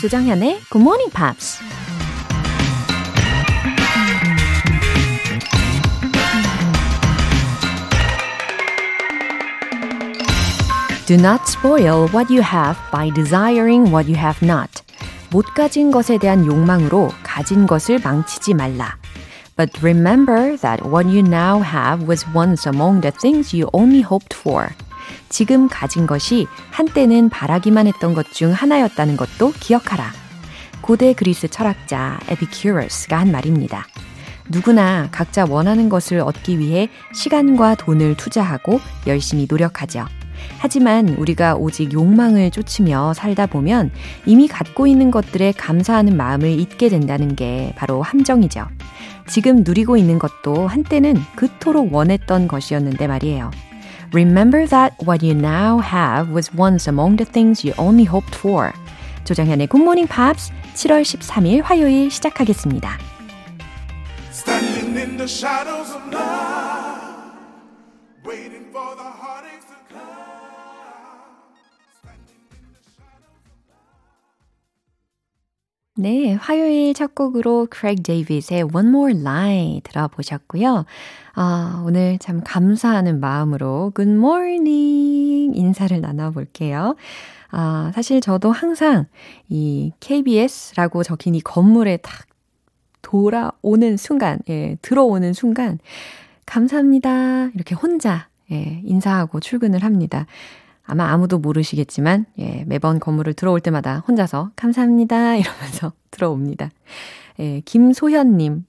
조정현의 Good Morning Pops. Do not spoil what you have by desiring what you have not. 못 가진 것에 대한 욕망으로 가진 것을 망치지 말라. But remember that what you now have was once among the things you only hoped for. 지금 가진 것이 한때는 바라기만 했던 것 중 하나였다는 것도 기억하라. 고대 그리스 철학자 에피큐러스가 한 말입니다. 누구나 각자 원하는 것을 얻기 위해 시간과 돈을 투자하고 열심히 노력하죠. 하지만 우리가 오직 욕망을 쫓으며 살다 보면 이미 갖고 있는 것들에 감사하는 마음을 잊게 된다는 게 바로 함정이죠. 지금 누리고 있는 것도 한때는 그토록 원했던 것이었는데 말이에요. Remember that what you now have was once among the things you only hoped for. 조정현의 Good Morning Pops 7월 13일 화요일 시작하겠습니다. Standing in the shadows of night, waiting for the heartaches 네, 화요일 첫 곡으로 크레이그 데이빗의 One More Lie 들어보셨고요. 아, 오늘 참 감사하는 마음으로 Good Morning 인사를 나눠볼게요. 아, 사실 저도 항상 이 KBS라고 적힌 이 건물에 딱 돌아오는 순간, 예, 들어오는 순간, 감사합니다. 이렇게 혼자, 예, 인사하고 출근을 합니다. 아마 아무도 모르시겠지만, 예, 매번 건물을 들어올 때마다 혼자서 감사합니다. 이러면서 들어옵니다. 예, 김소현님.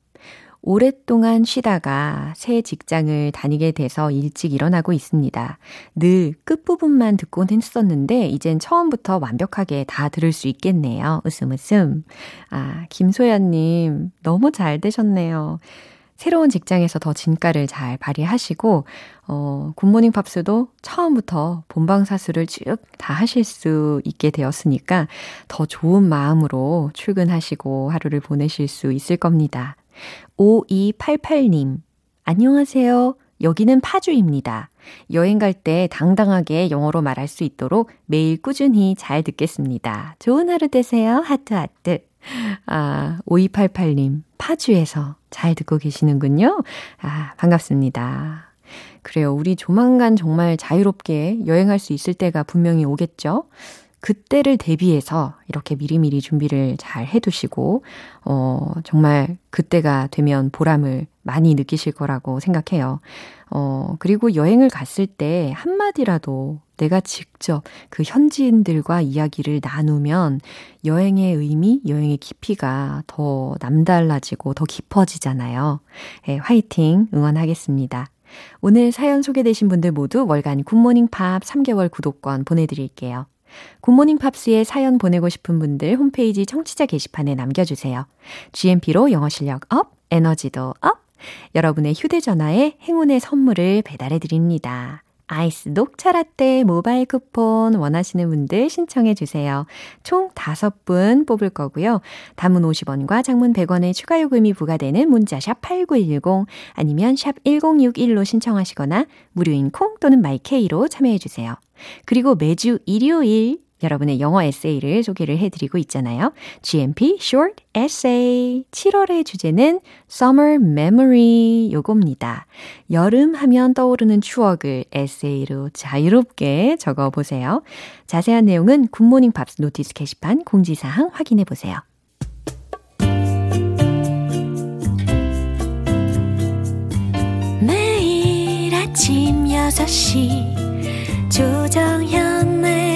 오랫동안 쉬다가 새 직장을 다니게 돼서 일찍 일어나고 있습니다. 늘 끝부분만 듣곤 했었는데, 이젠 처음부터 완벽하게 다 들을 수 있겠네요. 웃음 웃음. 아, 김소연님, 너무 잘 되셨네요. 새로운 직장에서 더 진가를 잘 발휘하시고, 어, 굿모닝 팝스도 처음부터 본방사수를 쭉 다 하실 수 있게 되었으니까 더 좋은 마음으로 출근하시고 하루를 보내실 수 있을 겁니다. 5288님, 안녕하세요. 여기는 파주입니다. 여행 갈 때 당당하게 영어로 말할 수 있도록 매일 꾸준히 잘 듣겠습니다. 좋은 하루 되세요. 하트 하트. 아, 5288님, 파주에서 잘 듣고 계시는군요. 아, 반갑습니다. 그래요. 우리 조만간 정말 자유롭게 여행할 수 있을 때가 분명히 오겠죠? 그때를 대비해서 이렇게 미리미리 준비를 잘 해두시고, 어, 정말 그때가 되면 보람을 많이 느끼실 거라고 생각해요. 어, 그리고 여행을 갔을 때 한마디라도 내가 직접 그 현지인들과 이야기를 나누면 여행의 의미, 여행의 깊이가 더 남달라지고 더 깊어지잖아요. 네, 화이팅 응원하겠습니다. 오늘 사연 소개되신 분들 모두 월간 굿모닝 팝 3개월 구독권 보내드릴게요. 굿모닝 팝스에 사연 보내고 싶은 분들 홈페이지 청취자 게시판에 남겨주세요. GMP로 영어 실력 up, 에너지도 up! 여러분의 휴대전화에 행운의 선물을 배달해 드립니다. 아이스 녹차 라떼 모바일 쿠폰 원하시는 분들 신청해 주세요. 총 5분 뽑을 거고요. 단문 50원과 장문 100원의 추가 요금이 부과되는 문자 샵 8910 아니면 샵 1061로 신청하시거나 무료인 콩 또는 마이케이로 참여해 주세요. 그리고 매주 일요일 여러분의 영어 에세이를 소개를 해드리고 있잖아요. GMP Short Essay. 7월의 주제는 Summer Memory 요겁니다. 여름 하면 떠오르는 추억을 에세이로 자유롭게 적어 보세요. 자세한 내용은 굿모닝 팝스 notice 게시판 공지사항 확인해 보세요. 매일 아침 6시 조정현의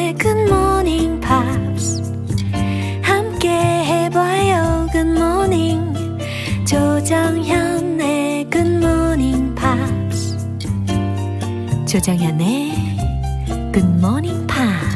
조정현의 Good Morning Pops.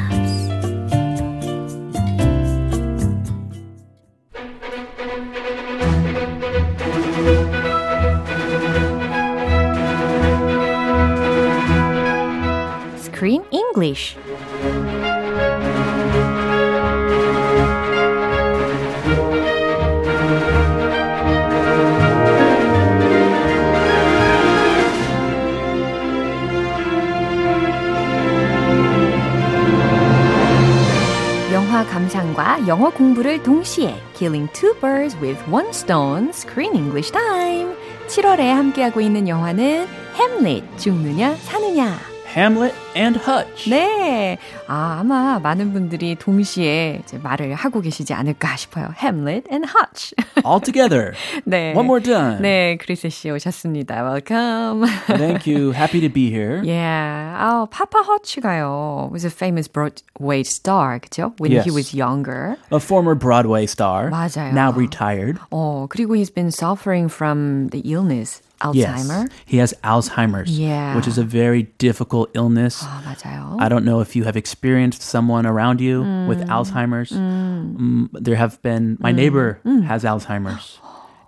영어 공부를 동시에 Killing two birds with one stone, Screen English Time. 7월에 함께하고 있는 영화는 햄릿, 죽느냐 사느냐. Hamlet and Hutch. 네. 아, 아마 많은 분들이 동시에 이제 말을 하고 계시지 않을까 싶어요. Hamlet and Hutch. All together. 네. One more time. 네, 크리스 씨 오셨습니다. Welcome. Thank you. Happy to be here. Yeah. 아, 파파 허츠가요. was a famous Broadway star, 그죠? When he Yes. was younger. A former Broadway star. 맞아요. Now retired. 어, 그리고 he's been suffering from the illness, Alzheimer. Yes. He has Alzheimer's, Yeah. which is a very difficult illness. 아, 맞아요. I don't know if you have experienced someone around you with Alzheimer's. Mm, there have been, my neighbor has Alzheimer's,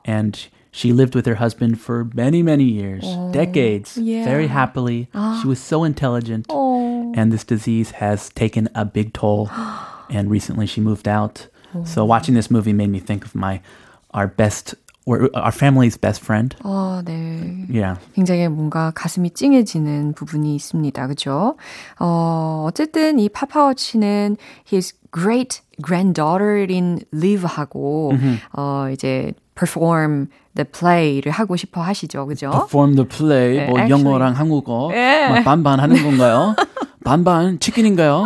and she lived with her husband for many, many years, decades, yeah. very happily. She was so intelligent, 어, and this disease has taken a big toll. and recently she moved out. So watching this movie made me think of my, our best, or our family's best friend. 어, 네. Yeah. 굉장히 뭔가 가슴이 찡해지는 부분이 있습니다. 그죠? 어, 어쨌든 이 파파워치는 his great granddaughter인 Liv하고, 어, 이제 perform the play를 하고 싶어 하시죠. 그죠? perform the play, 네, 뭐 actually. 영어랑 한국어 예. 막 반반 하는 건가요? 반반 치킨인가요?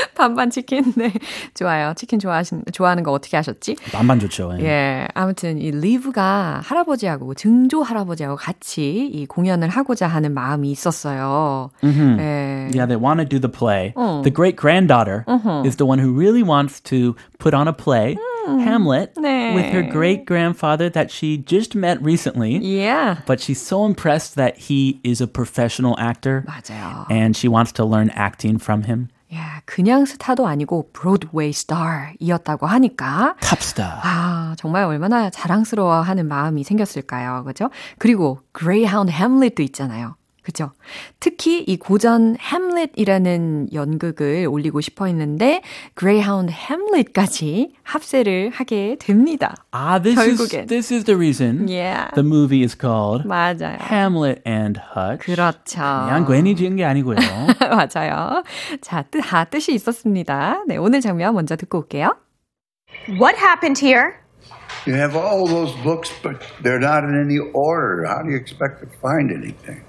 반반 치킨, 네. 좋아요. 치킨 좋아하신, 좋아하는 거 어떻게 하셨지? 반반 좋죠. 예. 예, 아무튼 이 리브가 할아버지하고 증조 할아버지하고 같이 이 공연을 하고자 하는 마음이 있었어요. 예. Yeah, they want to do the play. 어. The great granddaughter is the one who really wants to put on a play, Hamlet, 네. with her great grandfather that she just met recently. Yeah. But she's so impressed that he is a professional actor 맞아요. and she wants to learn acting from him. 야, 그냥 스타도 아니고 브로드웨이 스타이었다고 하니까 star. 아, 정말 얼마나 자랑스러워하는 마음이 생겼을까요. 그죠? 그리고 그레이하운드 햄릿도 있잖아요. 그죠? 특히 이 고전 햄릿이라는 연극을 올리고 싶어 했는데 그레이하운드 햄릿까지 합세를 하게 됩니다. Ah, this 결국엔. is this is the reason Yeah. the movie is called 맞아요. Hamlet and Hutch. 그렇죠. 그냥 괜히 지은 게 아니고요. 맞아요. 자, 뜻, 다 뜻이 있었습니다. 네, 오늘 장면 먼저 듣고 올게요. What happened here? You have all those books, but they're not in any order. How do you expect to find anything?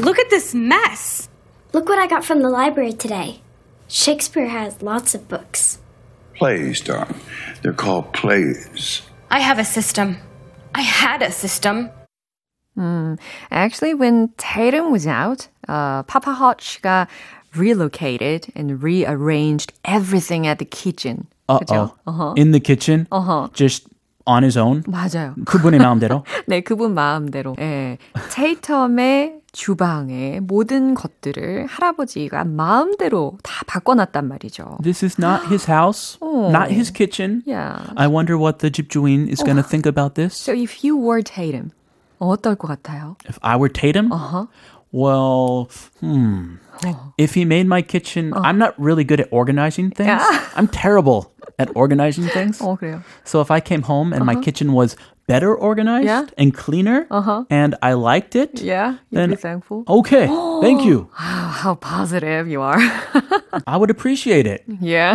Look at this mess. Look what I got from the library today. Shakespeare has lots of books. Plays, darling. They're called plays. I have a system. I had a system. Actually, when Tatum was out, uh, Papa Hutch가 relocated and rearranged everything at the kitchen. 그죠? Uh-oh. In the kitchen, just on his own. 맞아요. 그분의 마음대로. 네, 그분 마음대로. 예. 테이텀의 주방의 모든 것들을 할아버지가 마음대로 다 바꿔놨단 말이죠. This is not his house, not his kitchen. Yeah. I wonder what the 집주인 is going to think about this. So if you were Tatum, 어떨 것 같아요? If I were Tatum, Uh-huh. well, hmm. If he made my kitchen, I'm not really good at organizing things. Yeah. I'm terrible at organizing things. 어, 그래요. So if I came home and my kitchen was better organized Yeah. and cleaner and I liked it, Yeah, you'd then be thankful. okay, thank you. Wow, how positive you are. I would appreciate it, yeah.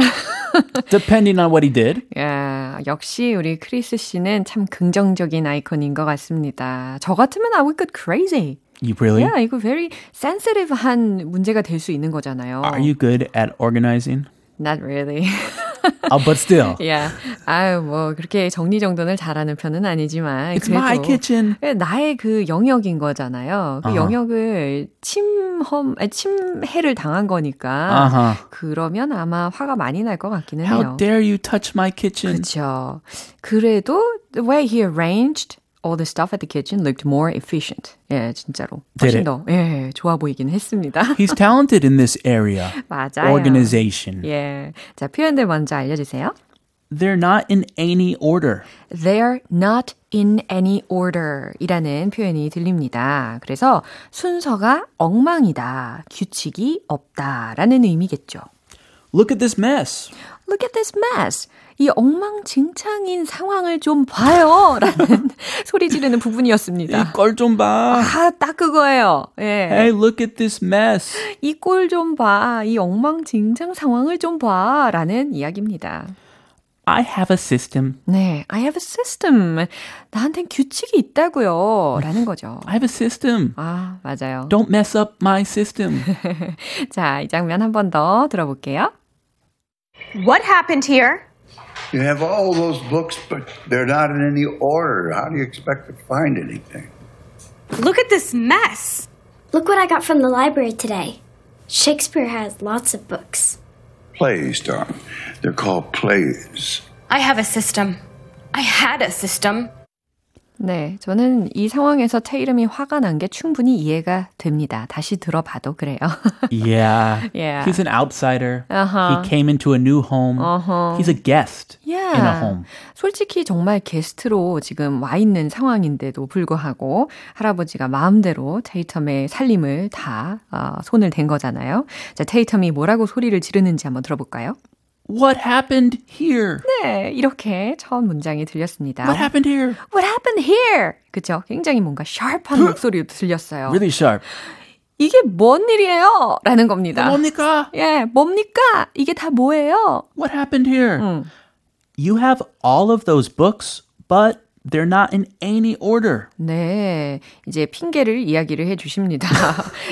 depending on what he did. 야, 역시 우리 크리스 씨는 참 긍정적인 아이콘인 것 같습니다. 저 같으면 I would get crazy. You really? Yeah, 이거 very sensitive한 문제가 될 수 있는 거잖아요. Are you good at organizing? Not really. Oh, but still. yeah. 아유, 뭐 그렇게 정리정돈을 잘하는 편은 아니지만 It's 그래도 my kitchen. 예, 나의 그 영역인 거잖아요. 그 아하. 영역을 침험, 아니, 침해를 당한 거니까 아하. 그러면 아마 화가 많이 날 것 같기는 How 해요. dare you touch my kitchen? 그렇죠. 그래도 the way he arranged all the stuff at the kitchen looked more efficient. 예, 진짜로. Did 훨씬 it? 더 예, 좋아 보이긴 했습니다. He's talented in this area. 맞아요. Organization. 예. 자, 표현들 먼저 알려 주세요. They're not in any order. They're not in any order 이라는 표현이 들립니다. 그래서 순서가 엉망이다, 규칙이 없다 라는 의미겠죠. Look at this mess. Look at this mess. 이 엉망진창인 상황을 좀 봐요. 라는 소리 지르는 부분이었습니다. 이 꼴 좀 봐. 아, 딱 그거예요. 예. Hey, look at this mess. 이 꼴 좀 봐. 이 엉망진창 상황을 좀 봐. 라는 이야기입니다. I have a system. 네, I have a system. 나한텐 규칙이 있다고요. 라는 거죠. I have a system. 아, 맞아요. Don't mess up my system. 자, 이 장면 한 번 더 들어볼게요. What happened here? You have all those books, but they're not in any order. How do you expect to find anything? Look at this mess. Look what I got from the library today. Shakespeare has lots of books. Plays, darling. They're called plays. I have a system. I had a system. 네, 저는 이 상황에서 테이름이 화가 난 게 충분히 이해가 됩니다. 다시 들어봐도 그래요. yeah. Yeah. He's an outsider. Uh-huh. He came into a new home. He's a guest Yeah. in a home. 솔직히 정말 게스트로 지금 와 있는 상황인데도 불구하고 할아버지가 마음대로 테이텀의 살림을 다 어, 손을 댄 거잖아요. 자, 테이텀이 뭐라고 소리를 지르는지 한번 들어볼까요? What happened here? 네, 이렇게 처음 문장이 들렸습니다. What happened here? What happened here? 그죠? 굉장히 뭔가 샤프한 목소리로 들렸어요. Really sharp. 이게 뭔 일이에요? 라는 겁니다. 뭡니까? 예, 뭡니까? 이게 다 뭐예요? What happened here? 음. You have all of those books, but they're not in any order. 네, 이제 핑계를 이야기를 해주십니다.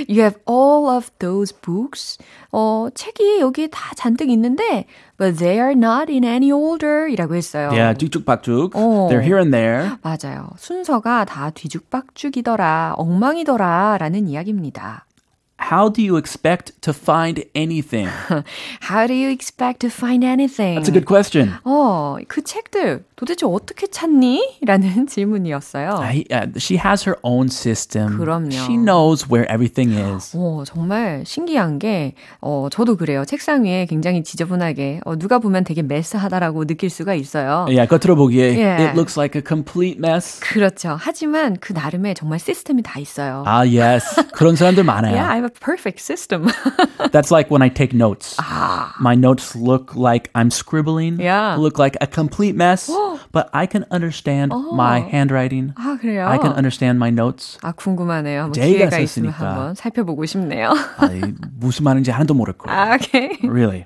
You have all of those books. 어, 책이 여기 다 잔뜩 있는데, but they are not in any order. 이라고 했어요. Yeah, 쭉쭉박쭉. 어. They're here and there. 맞아요. 순서가 다 뒤죽박죽이더라, 엉망이더라, 라는 이야기입니다. How do you expect to find anything? How do you expect to find anything? That's a good question. 어, 그 책들 도대체 어떻게 찾니? 라는 질문이었어요. I, uh, she has her own system. 그럼요. She knows where everything is. 오, 정말 신기한 게, 어, 저도 그래요. 책상 위에 굉장히 지저분하게, 어, 누가 보면 되게 메스하다라고 느낄 수가 있어요. Yeah, 겉으로 보기에 Yeah. it looks like a complete mess. 그렇죠. 하지만 그 나름의 정말 시스템이 다 있어요. Ah, yes. 그런 사람들 많아요. Yeah, a perfect system. That's like when I take notes. My notes look like I'm scribbling, Yeah. look like a complete mess, but I can understand my handwriting. 아, 그래요? I can understand my notes. 아, 궁금하네요. 한번 제가 기회가 있으면 썼으니까. 한번 살펴보고 싶네요. 아이, 무슨 말인지 하나도 모를 거예요. 아, 오케이. Really.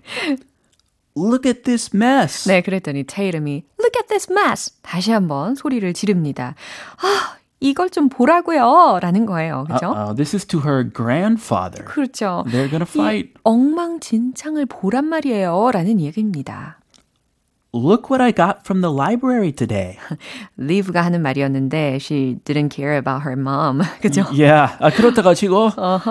Look at this mess. 네, 그랬더니 테이름이 Look at this mess! 다시 한번 소리를 지릅니다. 아, 이걸 좀 보라고요! 라는 거예요. 그죠? Uh-oh, this is to her grandfather. 그렇죠. They're gonna fight. 이 엉망진창을 보란 말이에요. 라는 얘기입니다. Look what I got from the library today. Live가 하는 말이었는데 she didn't care about her mom. 그죠? Yeah. 아, 그렇다가 치고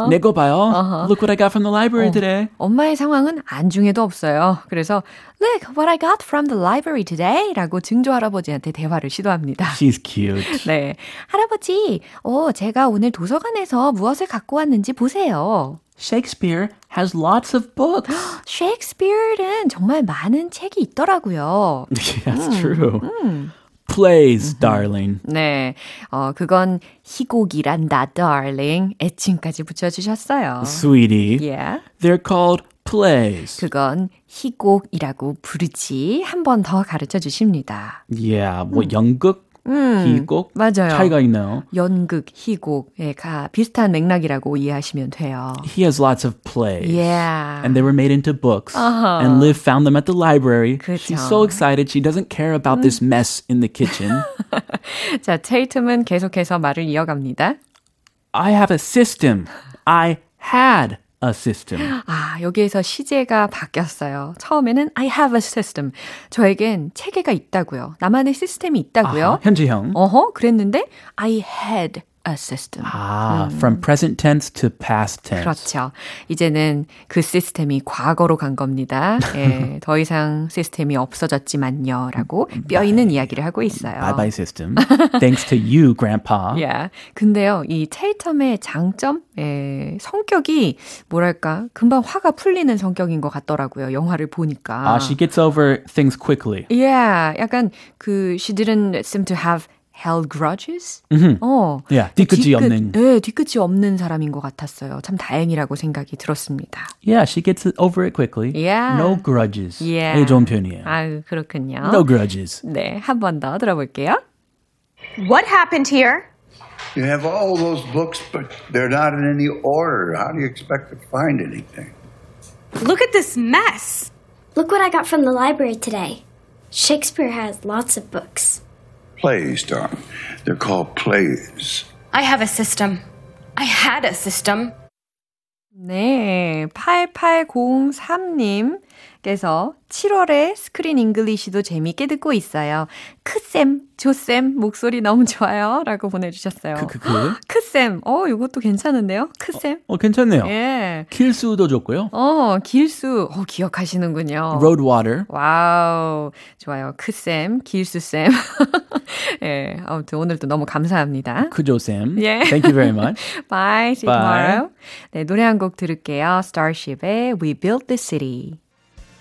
내거 봐요. Look what I got from the library today. 엄마의 상황은 안중에도 없어요. 그래서 Look what I got from the library today 라고 증조 할아버지한테 대화를 시도합니다. She's cute. 네. 할아버지, 어, 제가 오늘 도서관에서 무엇을 갖고 왔는지 보세요. Shakespeare has lots of books. 셰익스피어는 정말 많은 책이 있더라고요. That's true. Plays, darling. 네. 어, 그건 희곡이란다, darling. 애칭까지 붙여주셨어요. Sweetie. Yeah. They're called plays. 그건 희곡이라고 부르지. 한 번 더 가르쳐 주십니다. Yeah. 뭐 연극, 희곡 맞아요. 차이가 있나요? 연극, 희곡에 가 비슷한 맥락이라고 이해하시면 돼요. He has lots of plays. Yeah. And they were made into books. And Liv found them at the library. 그쵸. She's so excited. She doesn't care about this mess in the kitchen. 자, 테이텀은 계속해서 말을 이어갑니다. I have a system. I had a system. 아, 여기에서 시제가 바뀌었어요. 처음에는 I have a system. 저에겐 체계가 있다고요. 나만의 시스템이 있다고요. 아, 현지형. 어허, 그랬는데 I had a system. Ah, from present tense to past tense. 그렇죠. 이제는 그 시스템이 과거로 간 겁니다. 예, 더 이상 시스템이 없어졌지만요. 라고 뼈 있는 이야기를 하고 있어요. Bye bye system. Thanks to you, Grandpa. 예. 근데요, 이 테이텀의 장점, 예, 성격이 뭐랄까, 금방 화가 풀리는 성격인 것 같더라고요. 영화를 보니까. Uh, she gets over things quickly. Yeah, 약간 그 she didn't seem to have held grudges. 어, Yeah, 뒤끝이 뒤끝, 없는. 네, 뒤끝이 없는 사람인 것 같았어요. 참 다행이라고 생각이 들었습니다. Yeah, she gets it over it quickly. Yeah. No grudges. Yeah. 되게 좋은 편이에요. 아유, 그렇군요. No grudges. 네, 한 번 더 들어볼게요. What happened here? You have all those books, but they're not in any order. How do you expect to find anything? Look at this mess. Look what I got from the library today. Shakespeare has lots of books. Plays, darling. They're called plays. I have a system. I had a system. 네, 8803님 께서 7월에 스크린 잉글리시도 재미있게 듣고 있어요. 크쌤, 조쌤 목소리 너무 좋아요. 라고 보내주셨어요. 그, 그, 그. 크쌤, 어, 이것도 괜찮은데요? 크쌤? 어, 괜찮네요. 예. 길수도 좋고요. 어, 길수, 어, 기억하시는군요. Road water. Wow. 좋아요. 크쌤, 길수쌤. 예, 아무튼 오늘도 너무 감사합니다. 크조쌤. 예. Thank you very much. Bye. See you Bye. tomorrow. 네, 노래 한 곡 들을게요. Starship의 We Built This City.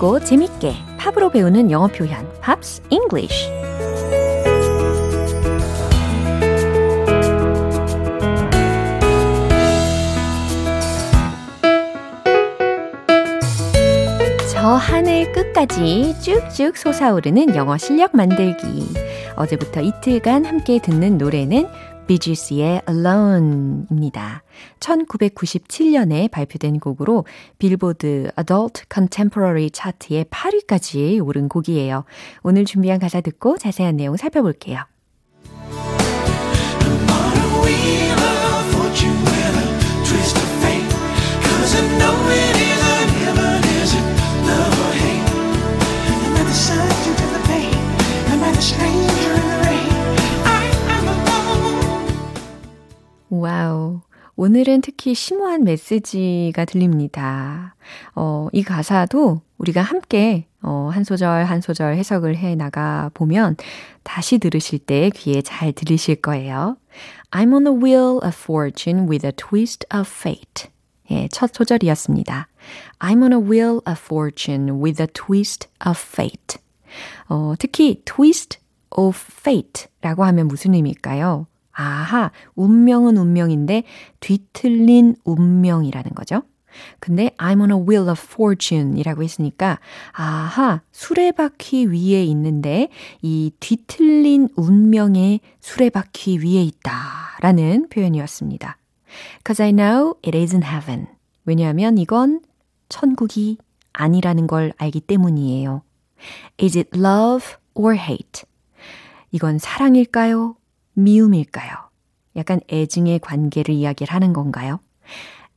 쉽고 재밌게 팝으로 배우는 영어 표현 Pops English 저 하늘 끝까지 쭉쭉 솟아오르는 영어 실력 만들기. 어제부터 이틀간 함께 듣는 노래는 비지스의 Alone입니다. 1997년에 발표된 곡으로 빌보드 Adult Contemporary 차트의 8위까지 오른 곡이에요. 오늘 준비한 가사 듣고 자세한 내용 살펴볼게요. 와우. 오늘은 특히 심오한 메시지가 들립니다. 어, 이 가사도 우리가 함께 어, 한 소절 한 소절 해석을 해 나가 보면 다시 들으실 때 귀에 잘 들리실 거예요. I'm on a wheel of fortune with a twist of fate. 예, 첫 소절이었습니다. I'm on a wheel of fortune with a twist of fate. 어, 특히 twist of fate라고 하면 무슨 의미일까요? 아하, 운명은 운명인데 뒤틀린 운명이라는 거죠. 근데 I'm on a wheel of fortune 이라고 했으니까 아하, 수레바퀴 위에 있는데 이 뒤틀린 운명의 수레바퀴 위에 있다 라는 표현이었습니다. Cause I know it isn't heaven. 왜냐하면 이건 천국이 아니라는 걸 알기 때문이에요. Is it love or hate? 이건 사랑일까요? 미움일까요? 약간 애증의 관계를 이야기를 하는 건가요?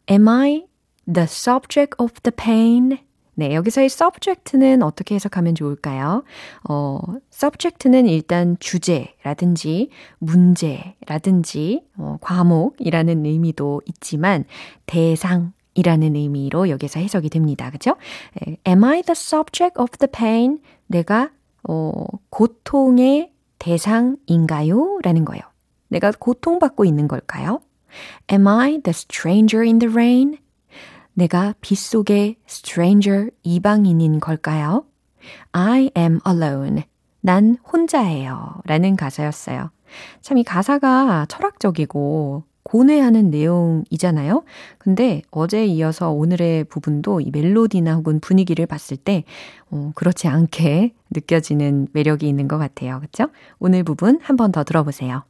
Am I the subject of the pain? 네, 여기서의 subject는 어떻게 해석하면 좋을까요? 어, subject는 일단 주제라든지 문제라든지 어, 과목이라는 의미도 있지만 대상 이라는 의미로 여기서 해석이 됩니다. 그죠? Am I the subject of the pain? 내가 어, 고통의 대상인가요? 라는 거예요. 내가 고통받고 있는 걸까요? Am I the stranger in the rain? 내가 빗속의 stranger 이방인인 걸까요? I am alone. 난 혼자예요. 라는 가사였어요. 참 이 가사가 철학적이고 고뇌하는 내용이잖아요. 근데 어제 이어서 오늘의 부분도 이 멜로디나 혹은 분위기를 봤을 때 어, 그렇지 않게 느껴지는 매력이 있는 것 같아요. 그렇죠? 오늘 부분 한 번 더 들어보세요.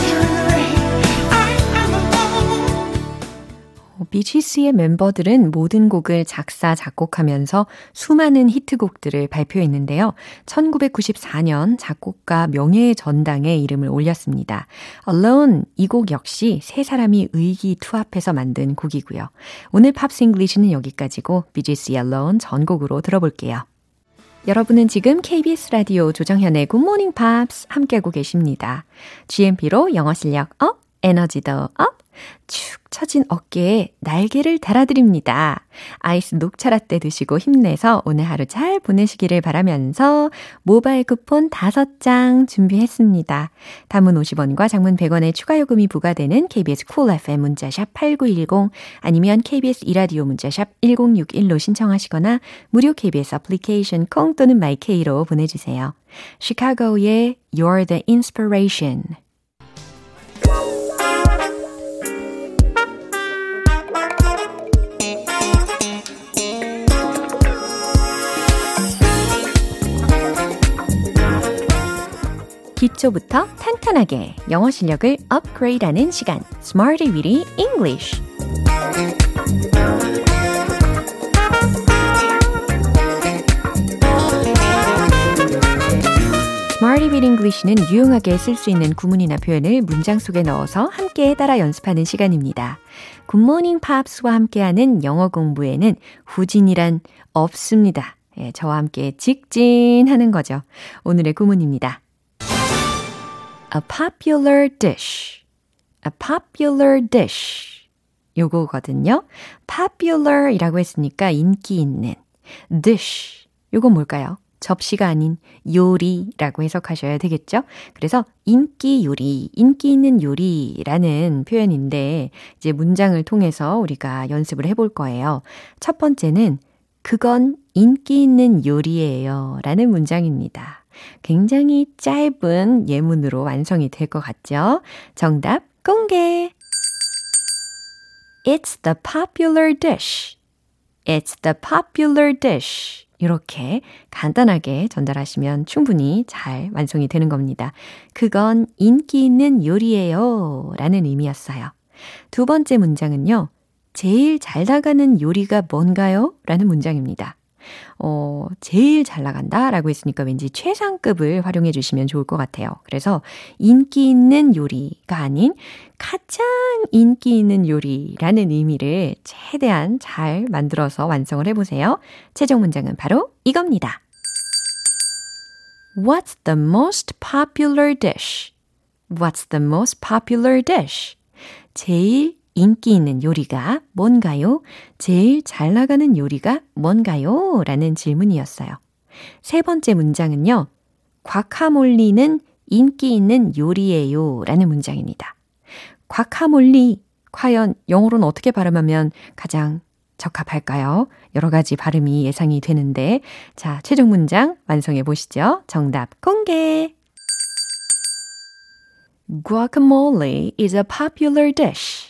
비지스의 멤버들은 모든 곡을 작사, 작곡하면서 수많은 히트곡들을 발표했는데요. 1994년 작곡가 명예의 전당에 이름을 올렸습니다. Alone 이 곡 역시 세 사람이 의기투합해서 만든 곡이고요. 오늘 Pops English는 여기까지고 비지스의 Alone 전곡으로 들어볼게요. 여러분은 지금 KBS 라디오 조정현의 Morning Pops 함께하고 계십니다. GMP로 영어 실력 up, 에너지도 up, 축 처진 어깨에 날개를 달아드립니다. 아이스 녹차라떼 드시고 힘내서 오늘 하루 잘 보내시기를 바라면서 모바일 쿠폰 5장 준비했습니다. 단문 50원과 장문 100원의 추가 요금이 부과되는 KBS Cool FM 문자샵 8910 아니면 KBS 2라디오 문자샵 1061로 신청하시거나 무료 KBS 애플리케이션 콩 또는 마이케이로 보내주세요. 시카고의 You're the Inspiration 기초부터 탄탄하게 영어 실력을 업그레이드하는 시간 Smarty Weedy English Smarty Weedy English는 유용하게 쓸 수 있는 구문이나 표현을 문장 속에 넣어서 함께 따라 연습하는 시간입니다. 굿모닝 팝스와 함께하는 영어 공부에는 후진이란 없습니다. 예, 저와 함께 직진하는 거죠. 오늘의 구문입니다. A popular dish. A popular dish. 요거거든요. popular 이라고 했으니까 인기 있는. dish. 요건 뭘까요? 접시가 아닌 요리라고 해석하셔야 되겠죠? 그래서 인기 요리, 인기 있는 요리라는 표현인데 이제 문장을 통해서 우리가 연습을 해볼 거예요. 첫 번째는 그건 인기 있는 요리예요 라는 문장입니다. 굉장히 짧은 예문으로 완성이 될 것 같죠? 정답 공개! It's the popular dish. It's the popular dish. 이렇게 간단하게 전달하시면 충분히 잘 완성이 되는 겁니다. 그건 인기 있는 요리예요. 라는 의미였어요. 두 번째 문장은요. 제일 잘 나가는 요리가 뭔가요? 라는 문장입니다. 어, 제일 잘 나간다 라고 했으니까 왠지 최상급을 활용해 주시면 좋을 것 같아요. 그래서 인기 있는 요리가 아닌 가장 인기 있는 요리라는 의미를 최대한 잘 만들어서 완성을 해보세요. 최종 문장은 바로 이겁니다. What's the most popular dish? What's the most popular dish? 제일 인기 있는 요리가 뭔가요? 제일 잘 나가는 요리가 뭔가요? 라는 질문이었어요. 세 번째 문장은요. 과카몰리는 인기 있는 요리예요. 라는 문장입니다. 과카몰리, 과연 영어로는 어떻게 발음하면 가장 적합할까요? 여러 가지 발음이 예상이 되는데, 자, 최종 문장 완성해 보시죠. 정답 공개! Guacamole is a popular dish.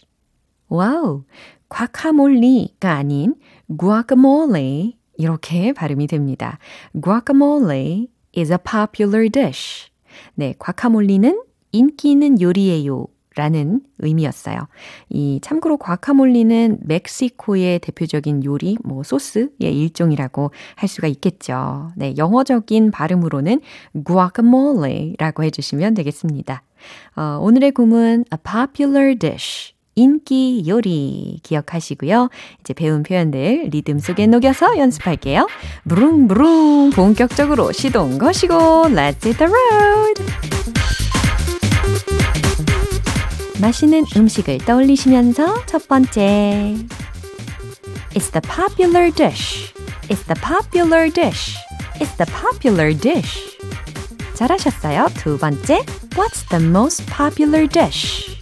와우, 과카몰리가 아닌 guacamole 이렇게 발음이 됩니다. guacamole is a popular dish. 네, 과카몰리는 인기 있는 요리예요. 라는 의미였어요. 이 참고로 과카몰리는 멕시코의 대표적인 요리, 뭐 소스의 일종이라고 할 수가 있겠죠. 네, 영어적인 발음으로는 guacamole라고 해주시면 되겠습니다. 어, 오늘의 구문 a popular dish. 인기 요리 기억하시고요. 이제 배운 표현들 리듬 속에 녹여서 연습할게요. 브룽브룽 본격적으로 시동 거시고 Let's hit the road! 맛있는 음식을 떠올리시면서 첫 번째 It's the popular dish. It's the popular dish. It's the popular dish. 잘하셨어요. 두 번째 What's the most popular dish?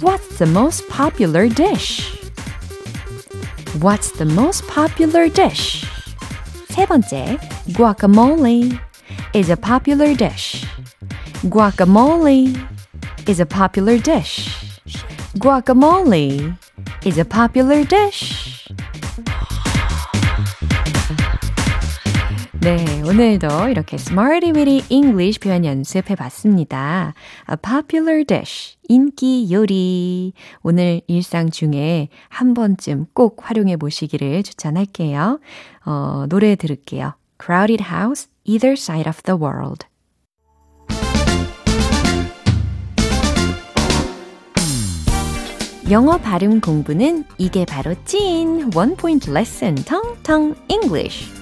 What's the most popular dish? What's the most popular dish? 세 번째, guacamole is a popular dish. Guacamole is a popular dish. Guacamole is a popular dish. 네, 오늘도 이렇게 Smarty Weedy English 표현 연습해 봤습니다. A popular dish, 인기 요리. 오늘 일상 중에 한 번쯤 꼭 활용해 보시기를 추천할게요. 어, 노래 들을게요. Crowded House, Either Side of the World. 영어 발음 공부는 이게 바로 찐 원 포인트 레슨 텅텅 English.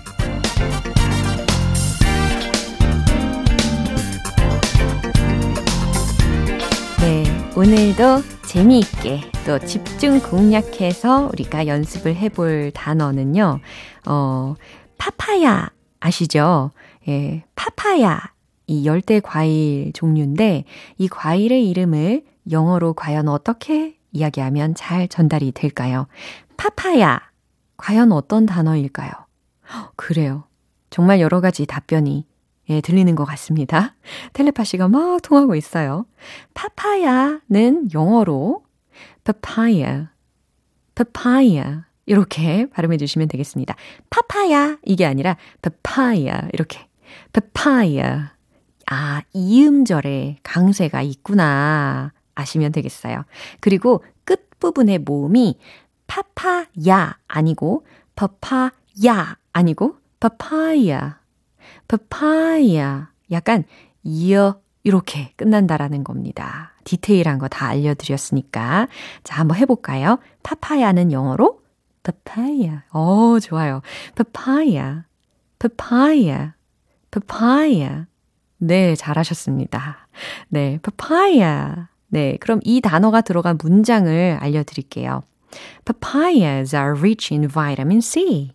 오늘도 재미있게 또 집중 공략해서 우리가 연습을 해볼 단어는요, 어, 파파야 아시죠? 예, 파파야. 이 열대 과일 종류인데 이 과일의 이름을 영어로 과연 어떻게 이야기하면 잘 전달이 될까요? 파파야. 과연 어떤 단어일까요? 그래요. 정말 여러 가지 답변이 예, 들리는 것 같습니다. 텔레파시가 막 통하고 있어요. 파파야는 영어로 papaya, papaya 이렇게 발음해 주시면 되겠습니다. 파파야 이게 아니라 papaya 이렇게 papaya 아 이음절에 강세가 있구나 아시면 되겠어요. 그리고 끝 부분의 모음이 파파야 아니고 파파야 아니고 파파야 papaya. 약간 이어 이렇게 끝난다라는 겁니다. 디테일한 거 다 알려드렸으니까. 자, 한번 해볼까요? 파파야는 영어로 papaya. 어, 좋아요. papaya, papaya, papaya. 네, 잘하셨습니다. 네, papaya. 네, 그럼 이 단어가 들어간 문장을 알려드릴게요. Papayas are rich in vitamin C.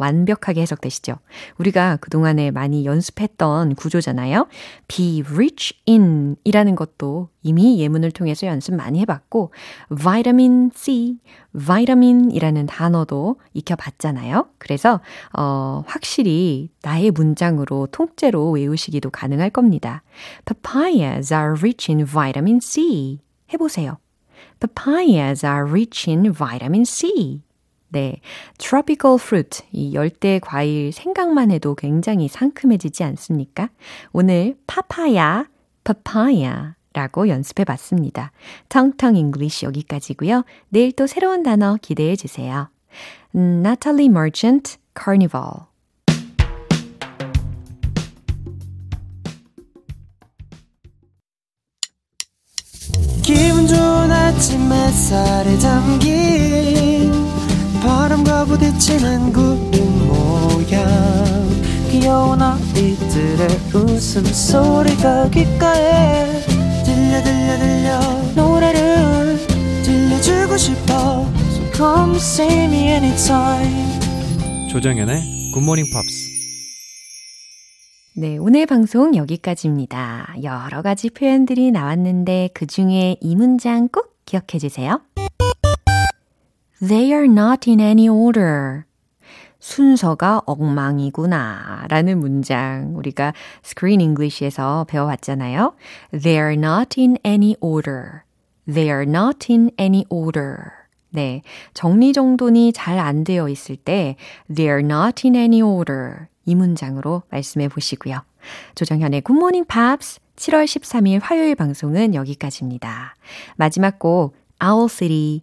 완벽하게 해석되시죠? 우리가 그동안에 많이 연습했던 구조잖아요. be rich in 이라는 것도 이미 예문을 통해서 연습 많이 해봤고, vitamin C, vitamin 이라는 단어도 익혀봤잖아요. 그래서, 어, 확실히 나의 문장으로 통째로 외우시기도 가능할 겁니다. Papayas are rich in vitamin C. 해보세요. Papayas are rich in vitamin C. 네. tropical fruit, 이 열대 과일 생각만 해도 굉장히 상큼해지지 않습니까? 오늘 파파야, 파파야 라고 연습해 봤습니다. 텅텅 English 여기까지고요. 내일 또 새로운 단어 기대해 주세요. Natalie Merchant, Carnival. 기분 좋은 아침 햇살에 담긴 바람과 부딪히는 구름 모양. 귀여운 아이들의 웃음소리가 귓가에 들려 들려 들려. 노래를 들려주고 싶어. So come see me anytime. 조정연의 굿모닝 팝스 네, 오늘 방송 여기까지입니다. 여러 가지 표현들이 나왔는데 그 중에 이 문장 꼭 기억해 주세요. They are not in any order. 순서가 엉망이구나 라는 문장 우리가 Screen English에서 배워왔잖아요. They are not in any order. They are not in any order. 네. 정리정돈이 잘 안 되어 있을 때 They are not in any order. 이 문장으로 말씀해 보시고요. 조정현의 Good Morning Pops 7월 13일 화요일 방송은 여기까지입니다. 마지막 곡 Owl City